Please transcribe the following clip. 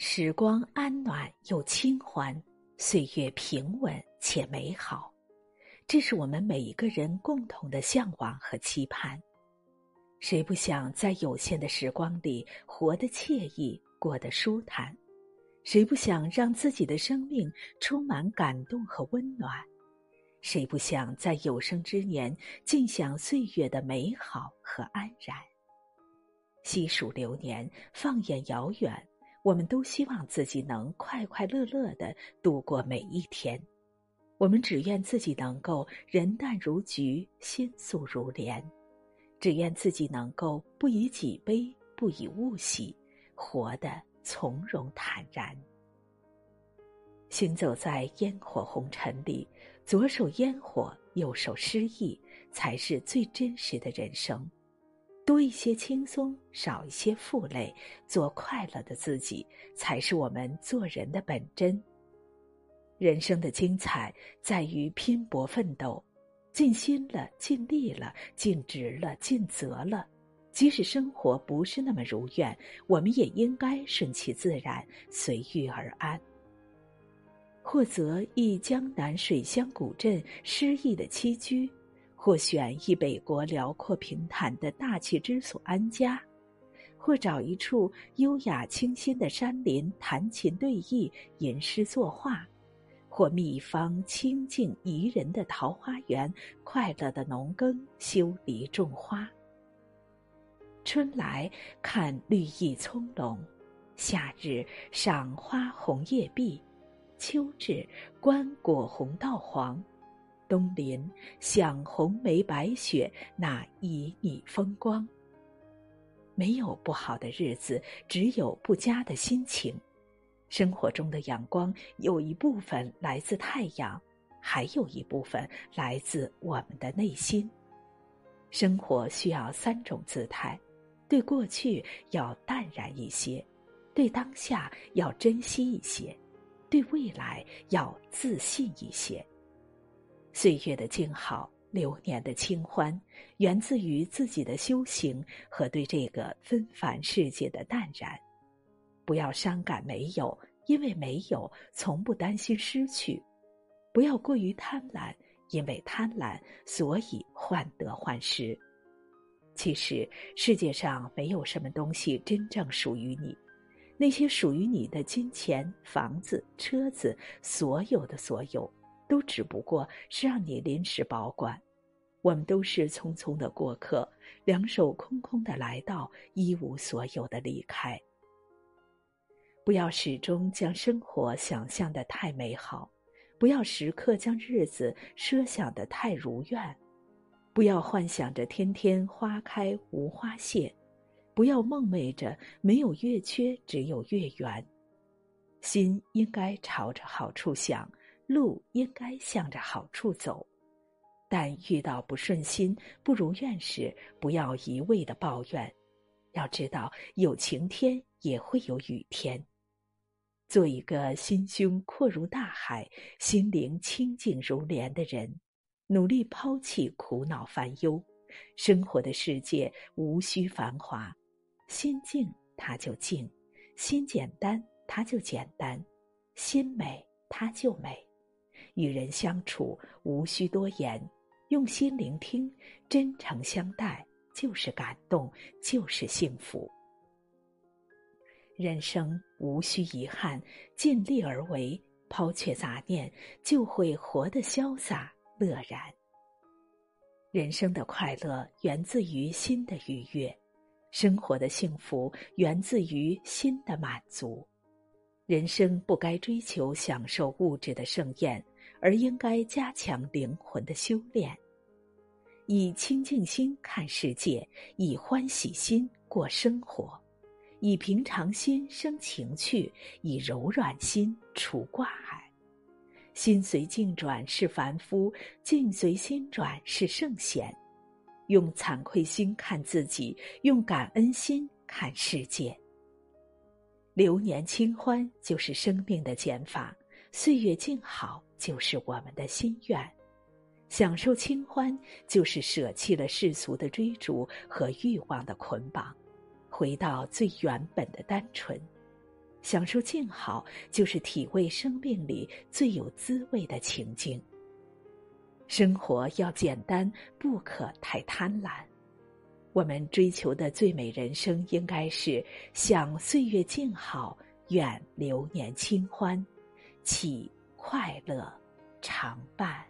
时光安暖又轻缓，岁月平稳且美好，这是我们每一个人共同的向往和期盼。谁不想在有限的时光里活得惬意、过得舒坦？谁不想让自己的生命充满感动和温暖？谁不想在有生之年尽享岁月的美好和安然？细数流年，放眼遥远。我们都希望自己能快快乐乐的度过每一天，我们只愿自己能够人淡如菊，心素如莲，只愿自己能够不以己悲，不以物喜，活得从容坦然。行走在烟火红尘里，左手烟火，右手诗意，才是最真实的人生。多一些轻松，少一些负累，做快乐的自己，才是我们做人的本真。人生的精彩在于拼搏奋斗，尽心了，尽力了，尽职了，尽责了。即使生活不是那么如愿，我们也应该顺其自然，随遇而安。或择一江南水乡古镇，诗意的栖居。或选一北国辽阔平坦的大气之所安家，或找一处优雅清新的山林弹琴对弈、吟诗作画，或觅一方清静宜人的桃花源，快乐的农耕、修篱种花。春来看绿意葱茏，夏日赏花红叶碧，秋至观果红稻黄。东临享红梅白雪那旖旎风光。没有不好的日子，只有不佳的心情。生活中的阳光有一部分来自太阳，还有一部分来自我们的内心。生活需要三种姿态：对过去要淡然一些，对当下要珍惜一些，对未来要自信一些。岁月的静好，流年的清欢，源自于自己的修行和对这个纷繁世界的淡然。不要伤感没有，因为没有，从不担心失去；不要过于贪婪，因为贪婪，所以患得患失。其实世界上没有什么东西真正属于你，那些属于你的金钱、房子、车子，所有的所有。都只不过是让你临时保管，我们都是匆匆的过客，两手空空的来到，一无所有的离开。不要始终将生活想象的太美好，不要时刻将日子设想的太如愿，不要幻想着天天花开无花谢，不要梦寐着没有月缺只有月圆，心应该朝着好处想。路应该向着好处走，但遇到不顺心、不如愿时，不要一味的抱怨。要知道，有晴天也会有雨天。做一个心胸阔如大海、心灵清净如莲的人，努力抛弃苦恼烦忧。生活的世界无需繁华，心静它就静；心简单它就简单；心美它就美。与人相处无需多言，用心聆听，真诚相待，就是感动，就是幸福。人生无需遗憾，尽力而为，抛却杂念，就会活得潇洒乐然。人生的快乐源自于心的愉悦，生活的幸福源自于心的满足。人生不该追求享受物质的盛宴。而应该加强灵魂的修炼，以清净心看世界，以欢喜心过生活，以平常心生情趣，以柔软心除挂碍。心随境转是凡夫，境随心转是圣贤。用惭愧心看自己，用感恩心看世界。流年清欢就是生命的减法，岁月静好。就是我们的心愿，享受清欢，就是舍弃了世俗的追逐和欲望的捆绑，回到最原本的单纯。享受静好，就是体味生命里最有滋味的情境。生活要简单，不可太贪婪。我们追求的最美人生，应该是享岁月静好，愿流年清欢，起快乐常伴。